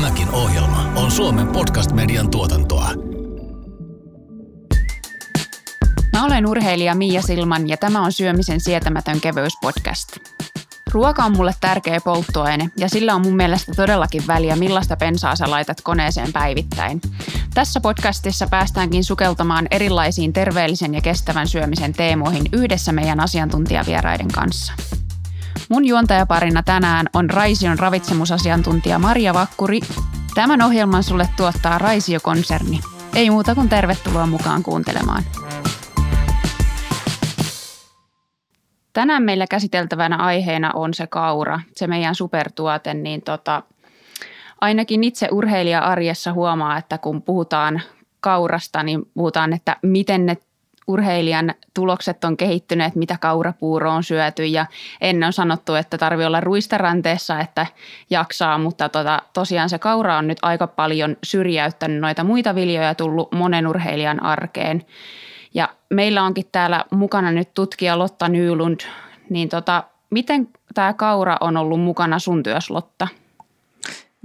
Tämäkin ohjelma on Suomen podcast-median tuotantoa. Mä olen urheilija Mia Silman ja tämä on Syömisen sietämätön kevyyspodcast. Ruoka on mulle tärkeä polttoaine ja sillä on mun mielestä todellakin väliä, millaista pensaa sä laitat koneeseen päivittäin. Tässä podcastissa päästäänkin sukeltamaan erilaisiin terveellisen ja kestävän syömisen teemoihin yhdessä meidän asiantuntijavieraiden kanssa. Mun juontajaparina tänään on Raision ravitsemusasiantuntija Maria Vakkuri. Tämän ohjelman sulle tuottaa Raisio-konserni. Ei muuta kuin tervetuloa mukaan kuuntelemaan. Tänään meillä käsiteltävänä aiheena on se kaura, se meidän supertuote, niin tota, ainakin itse urheilija arjessa huomaa, että kun puhutaan kaurasta, niin puhutaan, että miten ne urheilijan tulokset on kehittyneet, mitä kaurapuuro on syöty ja ennen on sanottu, että tarvii olla ruistaranteessa, että jaksaa, mutta tota, tosiaan se kaura on nyt aika paljon syrjäyttänyt noita muita viljoja tullut monen urheilijan arkeen. Ja meillä onkin täällä mukana nyt tutkija Lotta Nylund, niin tota, miten tämä kaura on ollut mukana sun työs, Lotta?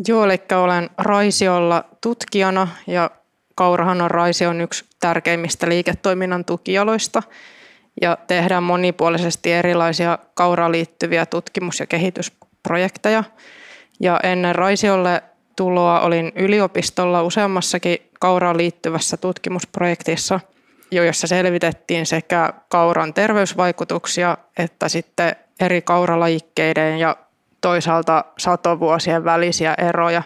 Joo, eli olen Raisiolla tutkijana ja kaurahan on Raision yksi tärkeimmistä liiketoiminnan tukijaloista ja tehdään monipuolisesti erilaisia kauraan liittyviä tutkimus- ja kehitysprojekteja. Ja ennen Raisiolle tuloa olin yliopistolla useammassakin kauraan liittyvässä tutkimusprojektissa, joissa selvitettiin sekä kauran terveysvaikutuksia että sitten eri kauralajikkeiden ja toisaalta satovuosien välisiä eroja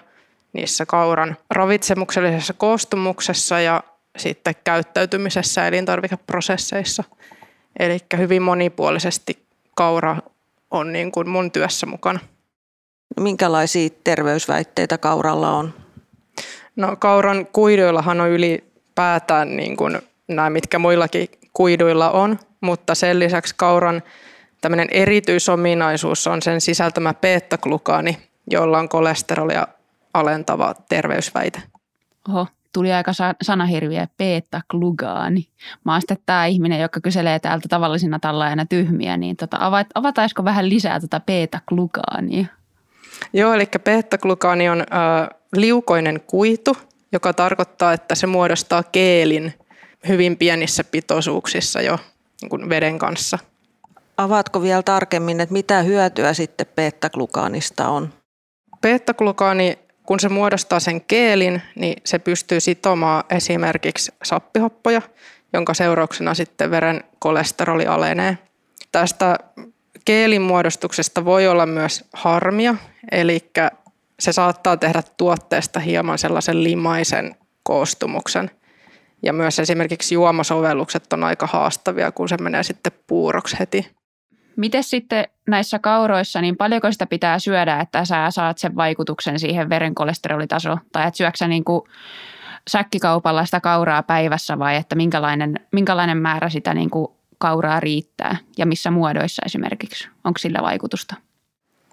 niissä kauran ravitsemuksellisessa koostumuksessa ja sitten käyttäytymisessä elintarvikeprosesseissa. Eli hyvin monipuolisesti kaura on niin kuin mun työssä mukana. Minkälaisia terveysväitteitä kauralla on? No kauran kuiduillahan on ylipäätään niin kuin nämä, mitkä muillakin kuiduilla on, mutta sen lisäksi kauran tämmöinen erityisominaisuus on sen sisältämä beta-glukaani, jolla on kolesterolia alentava terveysväite. Oho, tuli aika sanahirviä beta-glugaani. Mä oon sitten tämä ihminen, joka kyselee täältä tavallisina tallaajana tyhmiä, niin tota, avataisiko vähän lisää tätä beta-glugaania? Joo, eli beta-glugaani on äh, liukoinen kuitu, joka tarkoittaa, että se muodostaa keelin hyvin pienissä pitoisuuksissa jo niin kuin veden kanssa. Avaatko vielä tarkemmin, että mitä hyötyä sitten beta-glukaanista on? Beta-glukaani kun se muodostaa sen keelin, niin se pystyy sitomaan esimerkiksi sappihoppoja, jonka seurauksena sitten veren kolesteroli alenee. Tästä keelin muodostuksesta voi olla myös harmia, eli se saattaa tehdä tuotteesta hieman sellaisen limaisen koostumuksen. Ja myös esimerkiksi juomasovellukset on aika haastavia, kun se menee sitten puuroksi heti. Miten sitten näissä kauroissa, niin paljonko sitä pitää syödä, että sä saat sen vaikutuksen siihen veren kolesterolitasoon? Tai että syöksä niin kuin säkkikaupalla sitä kauraa päivässä vai että minkälainen, minkälainen määrä sitä niin kuin kauraa riittää ja missä muodoissa esimerkiksi? Onko sillä vaikutusta?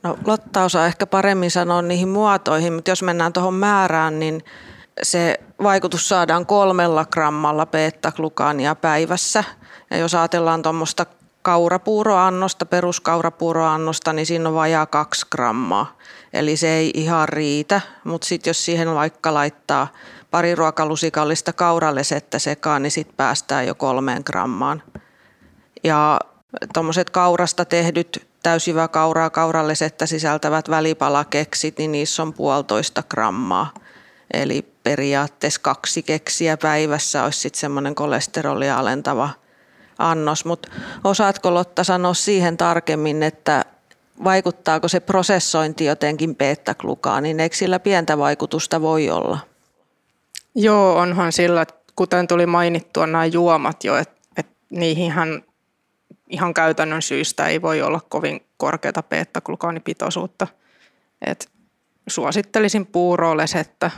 No Lotta osaa ehkä paremmin sanoa niihin muotoihin, mutta jos mennään tuohon määrään, niin se vaikutus saadaan kolmella grammalla beta-glukaania päivässä. Ja jos ajatellaan tuommoista kaurapuuroannosta, peruskaurapuuroannosta, niin siinä on vajaa kaksi grammaa. Eli se ei ihan riitä, mutta sitten jos siihen vaikka laittaa pari ruokalusikallista kauralesettä sekaan, niin sitten päästään jo kolmeen grammaan. Ja tuommoiset kaurasta tehdyt täysjyvä kauraa kauralesettä sisältävät välipalakeksit, niin niissä on puolitoista grammaa. Eli periaatteessa kaksi keksiä päivässä olisi sitten semmoinen kolesterolia alentava – annos, mutta osaatko Lotta sanoa siihen tarkemmin, että vaikuttaako se prosessointi jotenkin beta-glukaan, niin eikö sillä pientä vaikutusta voi olla? Joo, onhan sillä, kuten tuli mainittua nämä juomat jo, että, että niihinhän ihan käytännön syistä ei voi olla kovin korkeata beta-glukaanipitoisuutta. Et suosittelisin puurolesettä,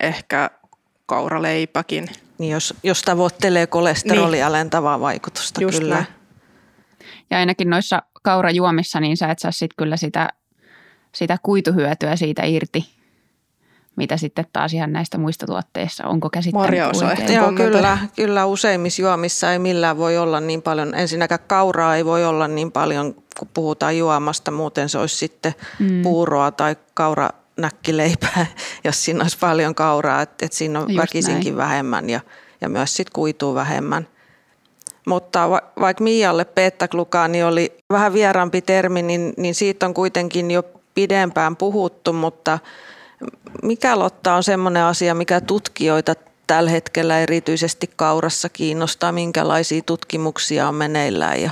ehkä kauraleipäkin – niin jos, jos tavoittelee kolesteroli niin. alentavaa vaikutusta, Just kyllä. Näin. Ja ainakin noissa kaurajuomissa, niin sä et saa sit kyllä sitä, sitä kuituhyötyä siitä irti, mitä sitten taas ihan näistä muista tuotteissa. Onko käsittänyt Marja osaa ehkä Joo, kyllä, kyllä useimmissa juomissa ei millään voi olla niin paljon. Ensinnäkään kauraa ei voi olla niin paljon, kun puhutaan juomasta. Muuten se olisi sitten mm. puuroa tai kaura näkkileipää, jos siinä olisi paljon kauraa, että, että siinä on Just väkisinkin näin. vähemmän ja, ja myös sit kuituu vähemmän. Mutta va, vaikka Mialle beta-glukaani oli vähän vieraampi termi, niin, niin siitä on kuitenkin jo pidempään puhuttu, mutta mikä Lotta on semmoinen asia, mikä tutkijoita tällä hetkellä erityisesti kaurassa kiinnostaa, minkälaisia tutkimuksia on meneillään ja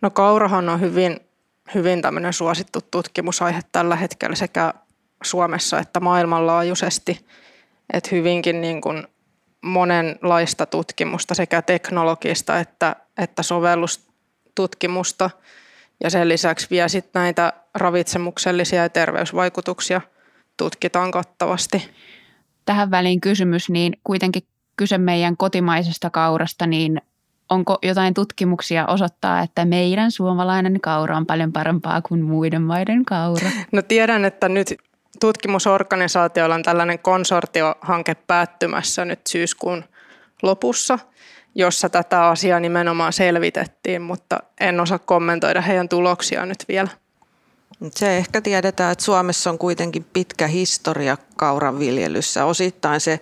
No kaurahan on hyvin, hyvin tämmöinen suosittu tutkimusaihe tällä hetkellä sekä Suomessa että maailmanlaajuisesti. Että hyvinkin niin kuin monenlaista tutkimusta sekä teknologista että, että sovellustutkimusta. Ja sen lisäksi vielä sit näitä ravitsemuksellisia ja terveysvaikutuksia tutkitaan kattavasti. Tähän väliin kysymys, niin kuitenkin kyse meidän kotimaisesta kaurasta, niin onko jotain tutkimuksia osoittaa, että meidän suomalainen kaura on paljon parempaa kuin muiden maiden kaura? No tiedän, että nyt tutkimusorganisaatioilla on tällainen konsortiohanke päättymässä nyt syyskuun lopussa, jossa tätä asiaa nimenomaan selvitettiin, mutta en osaa kommentoida heidän tuloksiaan nyt vielä. Se ehkä tiedetään, että Suomessa on kuitenkin pitkä historia kauran viljelyssä. Osittain se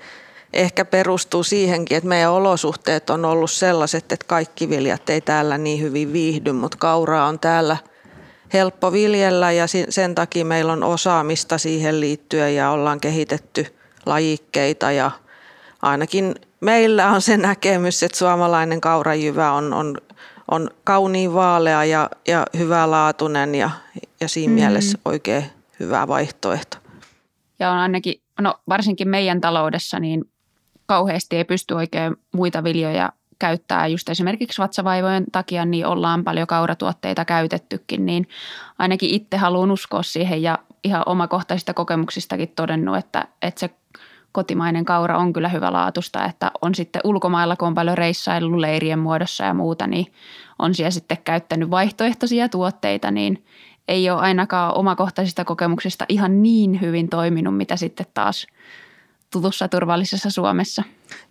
ehkä perustuu siihenkin, että meidän olosuhteet on ollut sellaiset, että kaikki viljat ei täällä niin hyvin viihdy, mutta kauraa on täällä helppo viljellä ja sen takia meillä on osaamista siihen liittyen ja ollaan kehitetty lajikkeita ja ainakin meillä on se näkemys, että suomalainen kaurajyvä on, on, on kauniin vaalea ja, ja hyvälaatuinen ja, ja siinä mm. mielessä oikein hyvä vaihtoehto. Ja on ainakin, no varsinkin meidän taloudessa, niin kauheasti ei pysty oikein muita viljoja käyttää just esimerkiksi vatsavaivojen takia, niin ollaan paljon kauratuotteita käytettykin, niin ainakin itse haluan uskoa siihen ja ihan omakohtaisista kokemuksistakin todennut, että, että se kotimainen kaura on kyllä hyvä laatusta, että on sitten ulkomailla, kun on paljon reissailu leirien muodossa ja muuta, niin on siellä sitten käyttänyt vaihtoehtoisia tuotteita, niin ei ole ainakaan omakohtaisista kokemuksista ihan niin hyvin toiminut, mitä sitten taas tutussa turvallisessa Suomessa.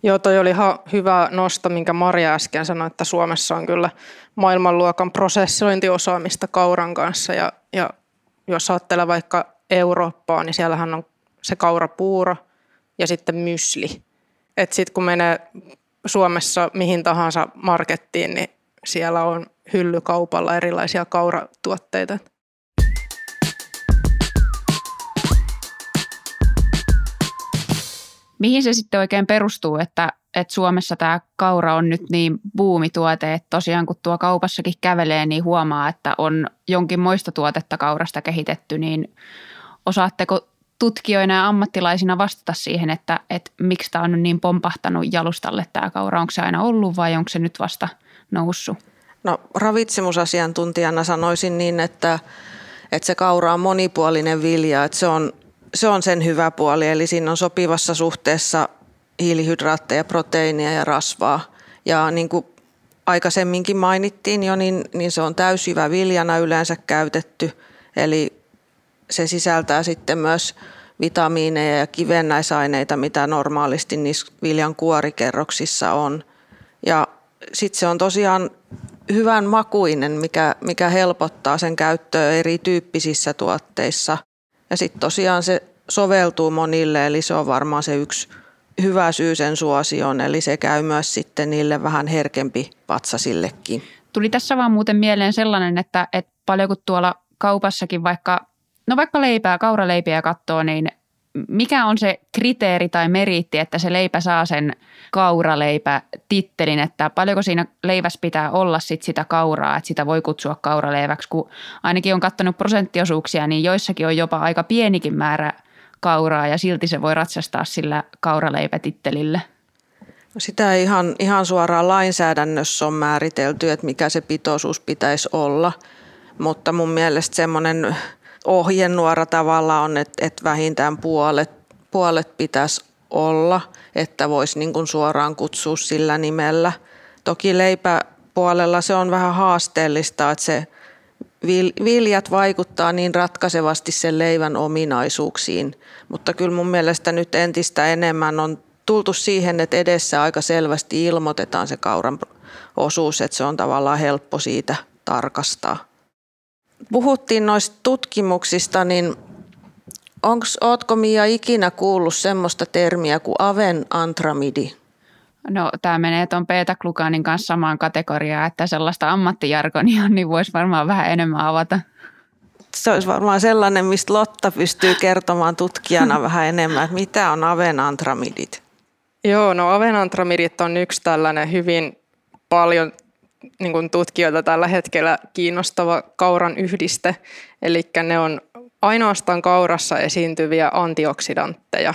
Joo, toi oli ihan hyvä nosto, minkä Maria äsken sanoi, että Suomessa on kyllä maailmanluokan prosessointiosaamista kauran kanssa. Ja, ja jos ajattelee vaikka Eurooppaa, niin siellähän on se kaurapuuro ja sitten mysli. Et sitten kun menee Suomessa mihin tahansa markettiin, niin siellä on hyllykaupalla erilaisia kauratuotteita. Mihin se sitten oikein perustuu, että, että Suomessa tämä kaura on nyt niin buumituote, että tosiaan kun tuo kaupassakin kävelee, niin huomaa, että on jonkin moista tuotetta kaurasta kehitetty, niin osaatteko tutkijoina ja ammattilaisina vastata siihen, että, että miksi tämä on niin pompahtanut jalustalle tämä kaura? Onko se aina ollut vai onko se nyt vasta noussut? No ravitsemusasiantuntijana sanoisin niin, että, että se kaura on monipuolinen vilja, että se on, se on sen hyvä puoli, eli siinä on sopivassa suhteessa hiilihydraatteja, proteiinia ja rasvaa. Ja niin kuin aikaisemminkin mainittiin jo, niin, niin se on täysjyvä viljana yleensä käytetty, eli se sisältää sitten myös vitamiineja ja kivennäisaineita, mitä normaalisti niissä viljan kuorikerroksissa on. Ja sitten se on tosiaan hyvän makuinen, mikä, mikä helpottaa sen käyttöä erityyppisissä tuotteissa. Ja sitten tosiaan se soveltuu monille, eli se on varmaan se yksi hyvä syy sen suosioon, eli se käy myös sitten niille vähän herkempi vatsasillekin. Tuli tässä vaan muuten mieleen sellainen, että, että paljonko tuolla kaupassakin vaikka, no vaikka leipää, kauraleipiä katsoo, niin mikä on se kriteeri tai meriitti, että se leipä saa sen kauraleipä-tittelin, että paljonko siinä leivässä pitää olla sit sitä kauraa, että sitä voi kutsua kauraleiväksi, kun ainakin on katsonut prosenttiosuuksia, niin joissakin on jopa aika pienikin määrä kauraa ja silti se voi ratsastaa sillä kauraleipätittelillä. No sitä ei ihan, ihan suoraan lainsäädännössä on määritelty, että mikä se pitoisuus pitäisi olla, mutta mun mielestä semmoinen ohjenuora tavalla on, että, että vähintään puolet, puolet pitäisi olla, että voisi niin kuin suoraan kutsua sillä nimellä. Toki leipäpuolella se on vähän haasteellista, että se viljat vaikuttaa niin ratkaisevasti sen leivän ominaisuuksiin, mutta kyllä mun mielestä nyt entistä enemmän on tultu siihen, että edessä aika selvästi ilmoitetaan se kauran osuus, että se on tavallaan helppo siitä tarkastaa. Puhuttiin noista tutkimuksista, niin Onks, ootko Mia ikinä kuullut semmoista termiä kuin aven antramidi? No tämä menee tuon beta-glukaanin kanssa samaan kategoriaan, että sellaista ammattijargonia niin voisi varmaan vähän enemmän avata. Se olisi varmaan sellainen, mistä Lotta pystyy kertomaan tutkijana vähän enemmän, että mitä on avenantramidit. Joo, no avenantramidit on yksi tällainen hyvin paljon niin kuin tutkijoita tällä hetkellä kiinnostava kauran yhdiste. Eli ne on ainoastaan kaurassa esiintyviä antioksidantteja.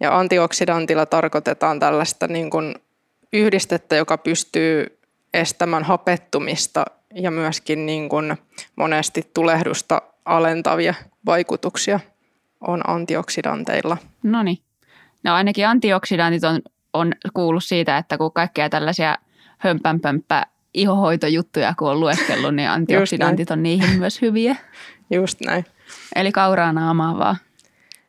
Ja antioksidantilla tarkoitetaan tällaista niin kuin yhdistettä, joka pystyy estämään hapettumista ja myöskin niin kuin monesti tulehdusta alentavia vaikutuksia on antioksidanteilla. No niin. No ainakin antioksidantit on, on kuullut siitä, että kun kaikkea tällaisia hömpänpömppä ihohoitojuttuja kun on lueskellut, niin antioksidantit on niihin myös hyviä. Just näin. Eli kauraa naamaa vaan.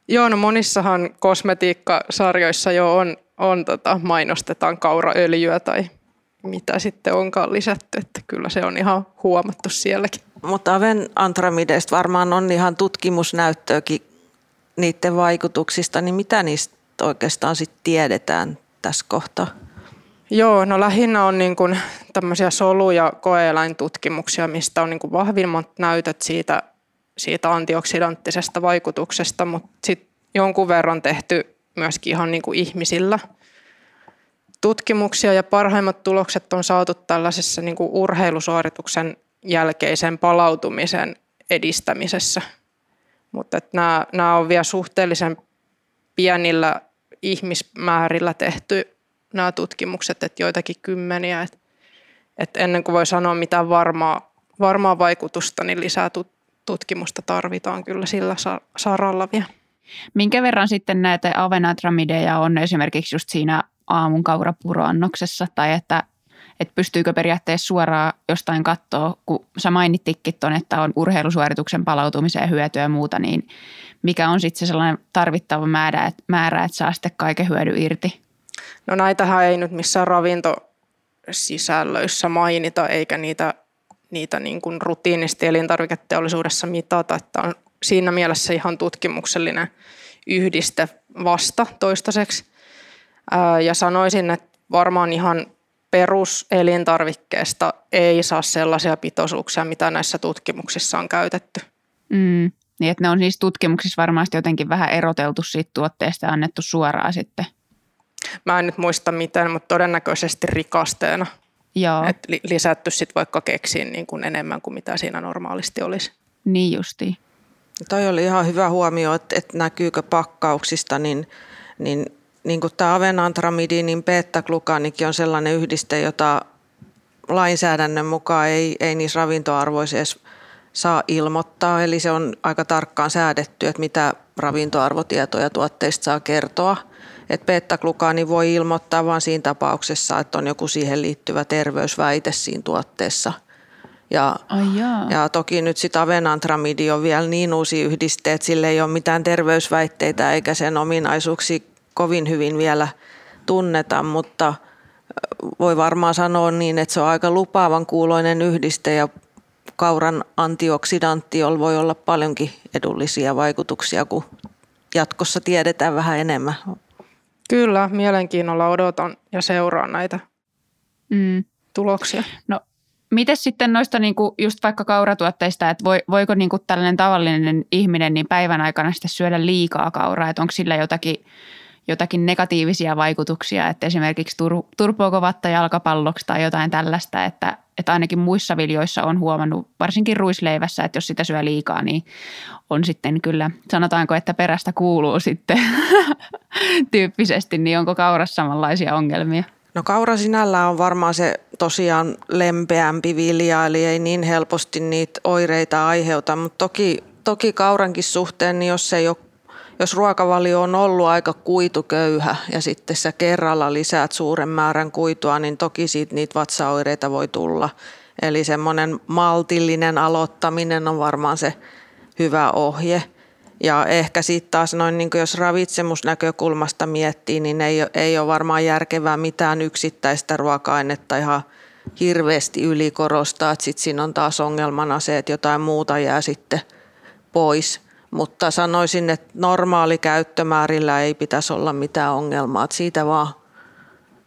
Joo, no monissahan kosmetiikkasarjoissa jo on, on tota, mainostetaan kauraöljyä tai mitä sitten onkaan lisätty, että kyllä se on ihan huomattu sielläkin. Mutta Aven antramideista varmaan on ihan tutkimusnäyttöäkin niiden vaikutuksista, niin mitä niistä oikeastaan sitten tiedetään tässä kohtaa? Joo, no lähinnä on niin kuin tämmöisiä solu- ja koeeläintutkimuksia, mistä on niin kuin vahvimmat näytöt siitä, siitä antioksidanttisesta vaikutuksesta, mutta sitten jonkun verran tehty myöskin ihan niin kuin ihmisillä tutkimuksia ja parhaimmat tulokset on saatu tällaisessa niin kuin urheilusuorituksen jälkeisen palautumisen edistämisessä. Mutta nämä, nämä on vielä suhteellisen pienillä ihmismäärillä tehty nämä tutkimukset, että joitakin kymmeniä. Että, että ennen kuin voi sanoa mitään varmaa, varmaa vaikutusta, niin lisää tutkimusta tarvitaan kyllä sillä saralla vielä. Minkä verran sitten näitä avenatramideja on esimerkiksi just siinä aamun kaurapuroannoksessa tai että, että pystyykö periaatteessa suoraan jostain katsoa, kun sä mainittikin tuon, että on urheilusuorituksen palautumiseen hyötyä ja muuta, niin mikä on sitten se sellainen tarvittava määrä, että, määrä, että saa sitten kaiken hyödy irti? No näitähän ei nyt missään ravintosisällöissä mainita, eikä niitä, niitä niin kuin rutiinisti elintarviketeollisuudessa mitata, että on siinä mielessä ihan tutkimuksellinen yhdiste vasta toistaiseksi. Ja sanoisin, että varmaan ihan peruselintarvikkeesta ei saa sellaisia pitoisuuksia, mitä näissä tutkimuksissa on käytetty. Mm, niin että ne on niissä tutkimuksissa varmasti jotenkin vähän eroteltu siitä tuotteesta ja annettu suoraan sitten Mä en nyt muista miten, mutta todennäköisesti rikasteena. Joo. Et lisätty sitten vaikka keksiin niin kuin enemmän kuin mitä siinä normaalisti olisi. Niin justi. Toi oli ihan hyvä huomio, että, että näkyykö pakkauksista, niin, niin, niin kuin tämä avenantramidi, niin beta-glukanikin on sellainen yhdiste, jota lainsäädännön mukaan ei, ei niissä ravintoarvoissa edes saa ilmoittaa. Eli se on aika tarkkaan säädetty, että mitä ravintoarvotietoja tuotteista saa kertoa – että beta-glukaani voi ilmoittaa vain siinä tapauksessa, että on joku siihen liittyvä terveysväite siinä tuotteessa. Ja, Ai ja toki nyt sitä avenantramidi on vielä niin uusi yhdiste, että sille ei ole mitään terveysväitteitä eikä sen ominaisuuksia kovin hyvin vielä tunneta, mutta voi varmaan sanoa niin, että se on aika lupaavan kuuloinen yhdiste ja kauran antioksidantti, voi olla paljonkin edullisia vaikutuksia, kun jatkossa tiedetään vähän enemmän Kyllä, mielenkiinnolla odotan ja seuraan näitä mm. tuloksia. No, miten sitten noista niinku just vaikka kauratuotteista, että voi, voiko niinku tällainen tavallinen ihminen niin päivän aikana sitten syödä liikaa kauraa, että onko sillä jotakin, jotakin negatiivisia vaikutuksia, että esimerkiksi tur, turpoako vatta jalkapalloksi tai jotain tällaista, että, että ainakin muissa viljoissa on huomannut, varsinkin ruisleivässä, että jos sitä syö liikaa, niin on sitten kyllä, sanotaanko, että perästä kuuluu sitten tyyppisesti, niin onko kaurassa samanlaisia ongelmia? No kaura sinällään on varmaan se tosiaan lempeämpi vilja, eli ei niin helposti niitä oireita aiheuta, mutta toki, toki kaurankin suhteen, niin jos, ei ole, jos ruokavalio on ollut aika kuituköyhä ja sitten sä kerralla lisäät suuren määrän kuitua, niin toki siitä niitä vatsaoireita voi tulla. Eli semmoinen maltillinen aloittaminen on varmaan se hyvä ohje. Ja ehkä sitten taas noin, niin jos ravitsemusnäkökulmasta miettii, niin ei, ei ole varmaan järkevää mitään yksittäistä ruoka-ainetta ihan hirveästi ylikorostaa. Sitten siinä on taas ongelmana se, että jotain muuta jää sitten pois. Mutta sanoisin, että normaali käyttömäärillä ei pitäisi olla mitään ongelmaa, että siitä vaan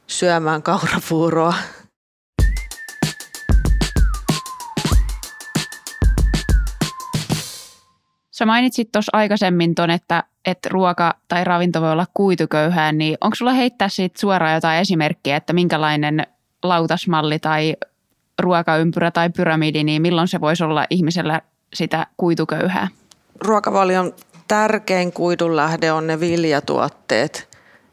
syömään kaurapuuroa. Sä mainitsit tuossa aikaisemmin ton, että, että ruoka tai ravinto voi olla kuituköyhää, niin onko sulla heittää siitä suoraan jotain esimerkkiä, että minkälainen lautasmalli tai ruokaympyrä tai pyramidi, niin milloin se voisi olla ihmisellä sitä kuituköyhää? Ruokavalion tärkein kuidunlähde on ne viljatuotteet.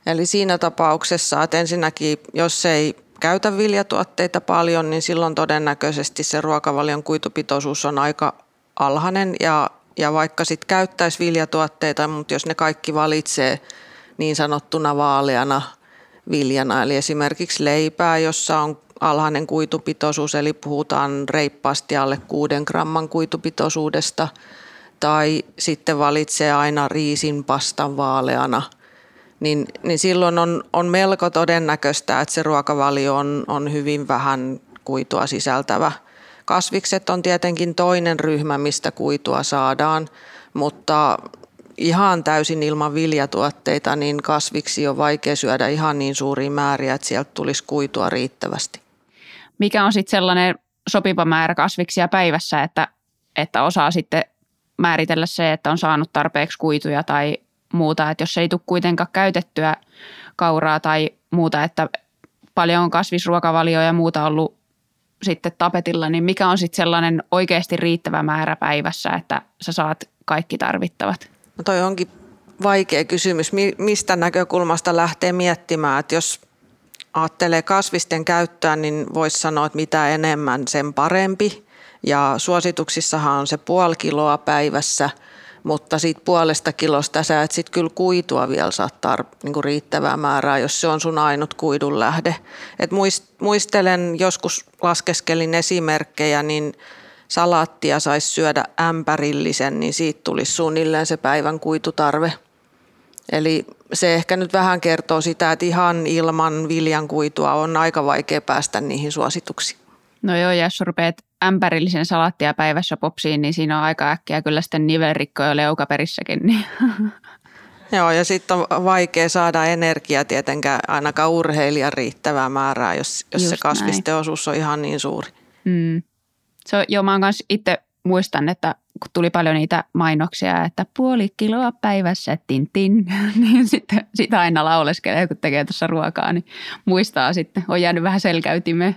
Eli siinä tapauksessa, että ensinnäkin jos ei käytä viljatuotteita paljon, niin silloin todennäköisesti se ruokavalion kuitupitoisuus on aika alhainen ja ja vaikka sitten käyttäisi viljatuotteita, mutta jos ne kaikki valitsee niin sanottuna vaaleana viljana, eli esimerkiksi leipää, jossa on alhainen kuitupitoisuus, eli puhutaan reippaasti alle 6 gramman kuitupitoisuudesta, tai sitten valitsee aina riisin pastan vaaleana, niin, niin silloin on, on melko todennäköistä, että se ruokavalio on, on hyvin vähän kuitua sisältävä – Kasvikset on tietenkin toinen ryhmä, mistä kuitua saadaan, mutta ihan täysin ilman viljatuotteita, niin kasviksi on vaikea syödä ihan niin suuria määriä, että sieltä tulisi kuitua riittävästi. Mikä on sitten sellainen sopiva määrä kasviksia päivässä, että, että osaa sitten määritellä se, että on saanut tarpeeksi kuituja tai muuta, että jos ei tule kuitenkaan käytettyä kauraa tai muuta, että paljon on kasvisruokavalio ja muuta ollut sitten tapetilla, niin mikä on sitten sellainen oikeasti riittävä määrä päivässä, että sä saat kaikki tarvittavat? No toi onkin vaikea kysymys. Mistä näkökulmasta lähtee miettimään, että jos ajattelee kasvisten käyttöä, niin voisi sanoa, että mitä enemmän sen parempi. Ja suosituksissahan on se puoli kiloa päivässä – mutta siitä puolesta kilosta sä et sitten kyllä kuitua vielä saa tar- niinku riittävää määrää, jos se on sun ainut kuidun lähde. Et muistelen, joskus laskeskelin esimerkkejä, niin salaattia saisi syödä ämpärillisen, niin siitä tulisi suunnilleen se päivän kuitutarve. Eli se ehkä nyt vähän kertoo sitä, että ihan ilman viljan kuitua on aika vaikea päästä niihin suosituksiin. No joo, ja jos rupeat ämpärillisen salaattia päivässä popsiin, niin siinä on aika äkkiä kyllä sitten nivelrikko jo leukaperissäkin. Niin. Joo, ja sitten on vaikea saada energiaa tietenkään ainakaan urheilijan riittävää määrää, jos, jos se kasvisteosuus on ihan niin suuri. Mm. Se on, joo, mä oon itse muistan, että kun tuli paljon niitä mainoksia, että puoli kiloa päivässä, tin, tin niin sitten sitä aina lauleskelee, kun tekee tuossa ruokaa, niin muistaa sitten, on jäänyt vähän selkäytimeen.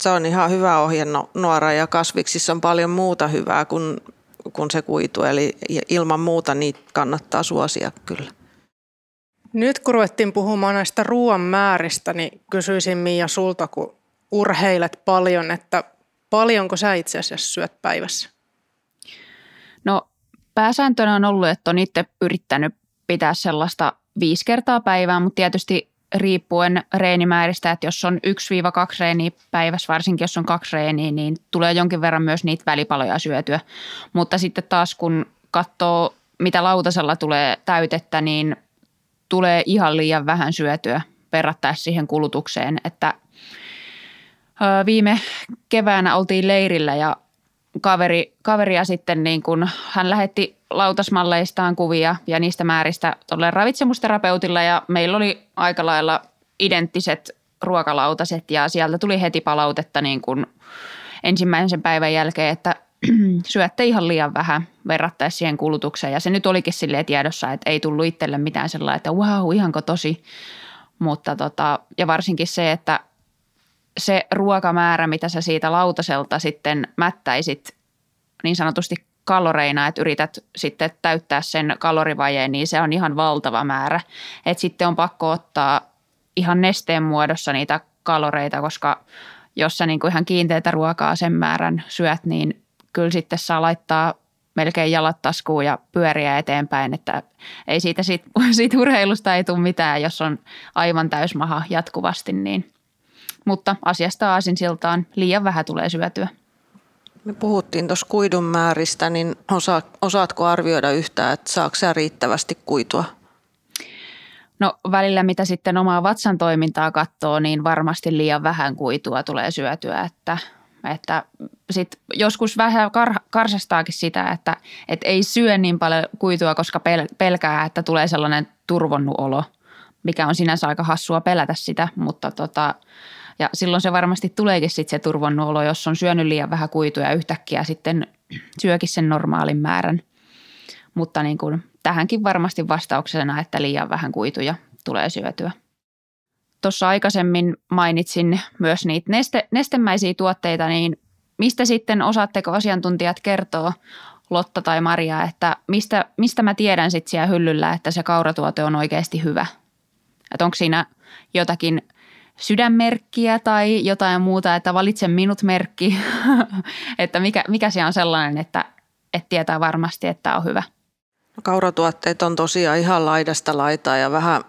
Se on ihan hyvä ohjenuora ja kasviksissa on paljon muuta hyvää kuin, kuin se kuitu. Eli ilman muuta niitä kannattaa suosia kyllä. Nyt kun ruvettiin puhumaan näistä ruoan määristä, niin kysyisin Mia sulta, kun urheilet paljon, että paljonko sä itse asiassa syöt päivässä? No pääsääntönä on ollut, että on itse yrittänyt pitää sellaista viisi kertaa päivää, mutta tietysti riippuen reenimääristä, että jos on 1-2 reeniä päivässä, varsinkin jos on kaksi reeniä, niin tulee jonkin verran myös niitä välipaloja syötyä. Mutta sitten taas kun katsoo, mitä lautasella tulee täytettä, niin tulee ihan liian vähän syötyä verrattaessa siihen kulutukseen, että viime keväänä oltiin leirillä ja kaveri, kaveria sitten niin kun hän lähetti lautasmalleistaan kuvia ja niistä määristä tuolle ravitsemusterapeutilla ja meillä oli aika lailla identtiset ruokalautaset ja sieltä tuli heti palautetta niin kuin ensimmäisen päivän jälkeen, että syötte ihan liian vähän verrattaessa siihen kulutukseen. Ja se nyt olikin silleen tiedossa, että ei tullut itselle mitään sellaista, että wow, ihanko tosi. Mutta tota, ja varsinkin se, että se ruokamäärä, mitä sä siitä lautaselta sitten mättäisit niin sanotusti kaloreina, että yrität sitten täyttää sen kalorivajeen, niin se on ihan valtava määrä. Että sitten on pakko ottaa ihan nesteen muodossa niitä kaloreita, koska jos sä kuin ihan kiinteitä ruokaa sen määrän syöt, niin kyllä sitten saa laittaa melkein jalat taskuun ja pyöriä eteenpäin, että ei siitä, siitä, siitä urheilusta ei tule mitään, jos on aivan täysmaha jatkuvasti, niin. Mutta asiasta aasin siltaan liian vähän tulee syötyä. Me puhuttiin tuossa kuidun määristä, niin osa, osaatko arvioida yhtään, että saako sä riittävästi kuitua? No välillä mitä sitten omaa vatsan toimintaa katsoo, niin varmasti liian vähän kuitua tulee syötyä, että Että sit joskus vähän kar- karsastaakin sitä, että et ei syö niin paljon kuitua, koska pel- pelkää, että tulee sellainen turvonnut olo, mikä on sinänsä aika hassua pelätä sitä, mutta tota, ja silloin se varmasti tuleekin sitten se turvonnut olo, jos on syönyt liian vähän kuituja ja yhtäkkiä sitten syökin sen normaalin määrän. Mutta niin kuin, tähänkin varmasti vastauksena, että liian vähän kuituja tulee syötyä. Tuossa aikaisemmin mainitsin myös niitä neste, nestemäisiä tuotteita, niin mistä sitten osaatteko asiantuntijat kertoa, Lotta tai Maria, että mistä, mistä mä tiedän sitten siellä hyllyllä, että se kauratuote on oikeasti hyvä? Että onko siinä jotakin sydänmerkkiä tai jotain muuta, että valitse minut merkki, että mikä, mikä se on sellainen, että, että tietää varmasti, että on hyvä. Kauratuotteet on tosiaan ihan laidasta laitaa ja vähän,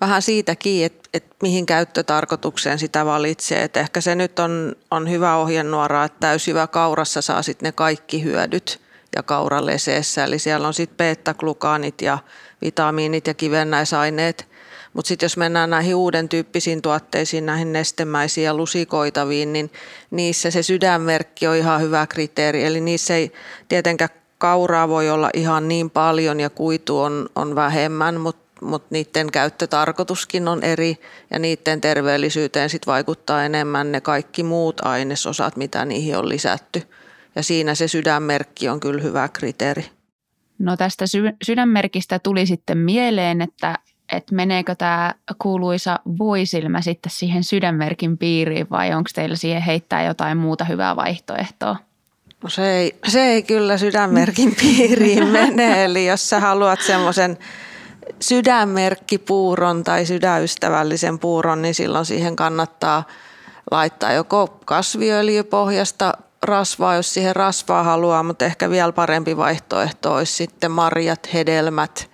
vähän siitäkin, että, että mihin käyttötarkoitukseen sitä valitsee. Että ehkä se nyt on, on hyvä ohjenuora, että täysjyvä kaurassa saa sitten ne kaikki hyödyt ja kauraleseessä. Eli siellä on sitten beta-glukaanit ja vitamiinit ja kivennäisaineet mutta sitten jos mennään näihin uuden tyyppisiin tuotteisiin, näihin nestemäisiin ja lusikoitaviin, niin niissä se sydänmerkki on ihan hyvä kriteeri. Eli niissä ei tietenkään kauraa voi olla ihan niin paljon ja kuitu on, on vähemmän, mutta mutta niiden käyttötarkoituskin on eri ja niiden terveellisyyteen sit vaikuttaa enemmän ne kaikki muut ainesosat, mitä niihin on lisätty. Ja siinä se sydänmerkki on kyllä hyvä kriteeri. No tästä sydänmerkistä tuli sitten mieleen, että että meneekö tämä kuuluisa voisilmä sitten siihen sydänmerkin piiriin vai onko teillä siihen heittää jotain muuta hyvää vaihtoehtoa? No se ei, se ei kyllä sydänmerkin piiriin mene, eli jos sä haluat semmoisen sydänmerkkipuuron tai sydänystävällisen puuron, niin silloin siihen kannattaa laittaa joko kasviöljypohjasta rasvaa, jos siihen rasvaa haluaa, mutta ehkä vielä parempi vaihtoehto olisi sitten marjat, hedelmät,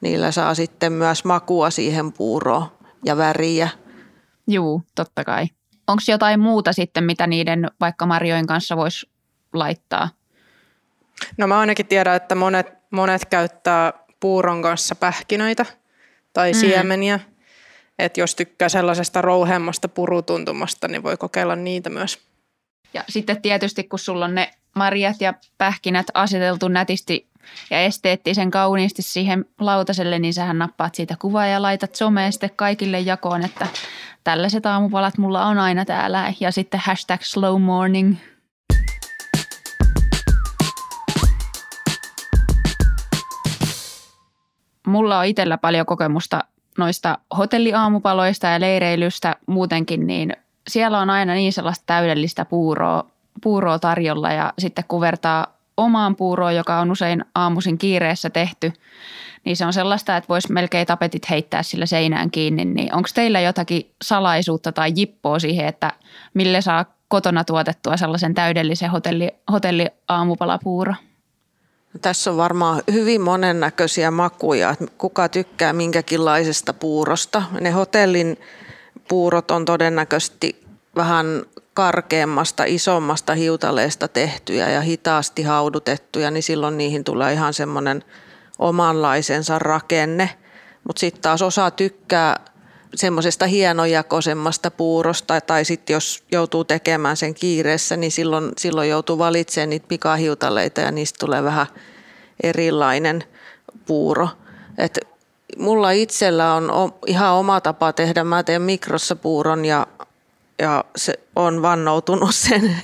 niillä saa sitten myös makua siihen puuroon ja väriä. Juu, totta kai. Onko jotain muuta sitten, mitä niiden vaikka marjojen kanssa voisi laittaa? No mä ainakin tiedän, että monet, monet käyttää puuron kanssa pähkinöitä tai mm. siemeniä. Että jos tykkää sellaisesta rouhemmasta purutuntumasta, niin voi kokeilla niitä myös. Ja sitten tietysti, kun sulla on ne marjat ja pähkinät aseteltu nätisti ja esteettisen kauniisti siihen lautaselle, niin sähän nappaat siitä kuvaa ja laitat someen sitten kaikille jakoon, että tällaiset aamupalat mulla on aina täällä. Ja sitten hashtag slow morning. Mulla on itsellä paljon kokemusta noista hotelliaamupaloista ja leireilystä muutenkin, niin siellä on aina niin sellaista täydellistä puuroa, puuroa tarjolla ja sitten kun vertaa omaan puuroon, joka on usein aamuisin kiireessä tehty, niin se on sellaista, että voisi melkein tapetit heittää sillä seinään kiinni. Niin onko teillä jotakin salaisuutta tai jippoa siihen, että millä saa kotona tuotettua sellaisen täydellisen hotelli, hotelliaamupalapuuro? No, tässä on varmaan hyvin monennäköisiä makuja, että kuka tykkää minkäkinlaisesta puurosta. Ne hotellin puurot on todennäköisesti vähän karkeammasta, isommasta hiutaleesta tehtyjä ja hitaasti haudutettuja, niin silloin niihin tulee ihan semmoinen omanlaisensa rakenne. Mutta sitten taas osa tykkää semmoisesta hienojakoisemmasta puurosta, tai sitten jos joutuu tekemään sen kiireessä, niin silloin, silloin joutuu valitsemaan niitä pikahiutaleita ja niistä tulee vähän erilainen puuro. Et mulla itsellä on ihan oma tapa tehdä. Mä teen mikrossa puuron ja ja se on vannoutunut sen,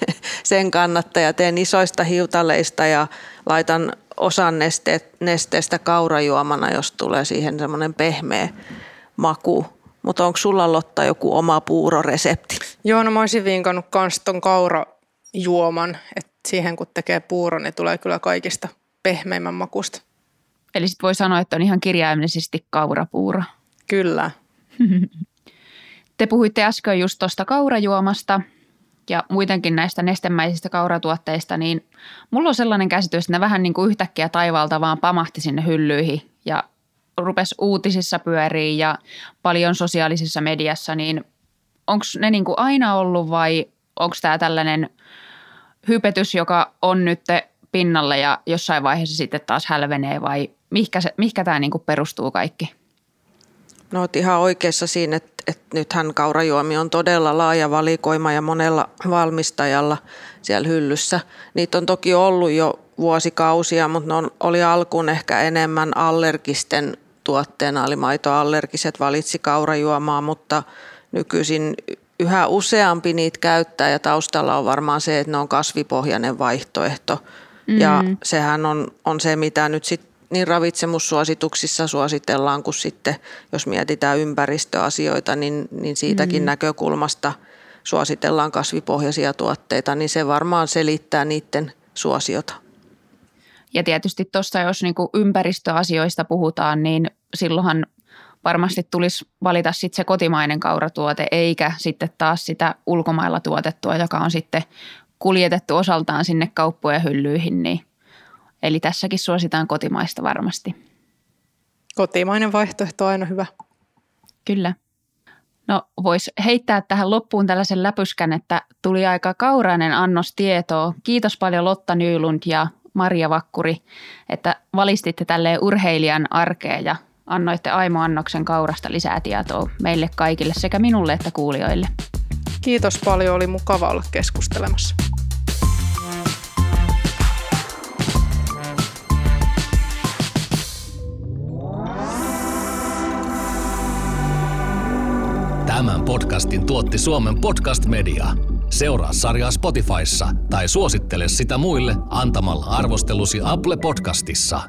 sen kannattaja. Teen isoista hiutaleista ja laitan osan neste, nesteestä kaurajuomana, jos tulee siihen semmoinen pehmeä maku. Mutta onko sulla Lotta joku oma puuroresepti? Joo, no mä olisin vinkannut kans ton kaurajuoman, että siihen kun tekee puuro, niin tulee kyllä kaikista pehmeimmän makusta. Eli sitten voi sanoa, että on ihan kirjaimellisesti kaurapuuro. Kyllä. Te puhuitte äsken just tuosta kaurajuomasta ja muitenkin näistä nestemäisistä kauratuotteista, niin mulla on sellainen käsitys, että ne vähän niin kuin yhtäkkiä taivaalta vaan pamahti sinne hyllyihin ja rupes uutisissa pyöriin ja paljon sosiaalisessa mediassa, niin onko ne niin kuin aina ollut vai onko tämä tällainen hypetys, joka on nyt pinnalle ja jossain vaiheessa sitten taas hälvenee vai mihinkä, se, mihinkä tämä niin perustuu kaikki? No oot ihan oikeassa siinä, että, että nythän kaurajuomi on todella laaja valikoima ja monella valmistajalla siellä hyllyssä. Niitä on toki ollut jo vuosikausia, mutta ne on, oli alkuun ehkä enemmän allergisten tuotteena, eli maitoallergiset valitsi kaurajuomaa, mutta nykyisin yhä useampi niitä käyttää ja taustalla on varmaan se, että ne on kasvipohjainen vaihtoehto. Mm. Ja sehän on, on se, mitä nyt sitten niin ravitsemussuosituksissa suositellaan, kun sitten jos mietitään ympäristöasioita, niin, niin siitäkin mm. näkökulmasta suositellaan kasvipohjaisia tuotteita, niin se varmaan selittää niiden suosiota. Ja tietysti tuossa, jos niin kuin ympäristöasioista puhutaan, niin silloinhan varmasti tulisi valita sitten se kotimainen kauratuote, eikä sitten taas sitä ulkomailla tuotettua, joka on sitten kuljetettu osaltaan sinne kauppojen hyllyihin. Niin. Eli tässäkin suositaan kotimaista varmasti. Kotimainen vaihtoehto on aina hyvä. Kyllä. No voisi heittää tähän loppuun tällaisen läpyskän, että tuli aika kaurainen annos tietoa. Kiitos paljon Lotta Nylund ja Maria Vakkuri, että valistitte tälleen urheilijan arkea ja annoitte Aimo Annoksen kaurasta lisää tietoa meille kaikille sekä minulle että kuulijoille. Kiitos paljon, oli mukava olla keskustelemassa. Tämän podcastin tuotti Suomen Podcast Media. Seuraa sarjaa Spotifyssa tai suosittele sitä muille antamalla arvostelusi Apple Podcastissa.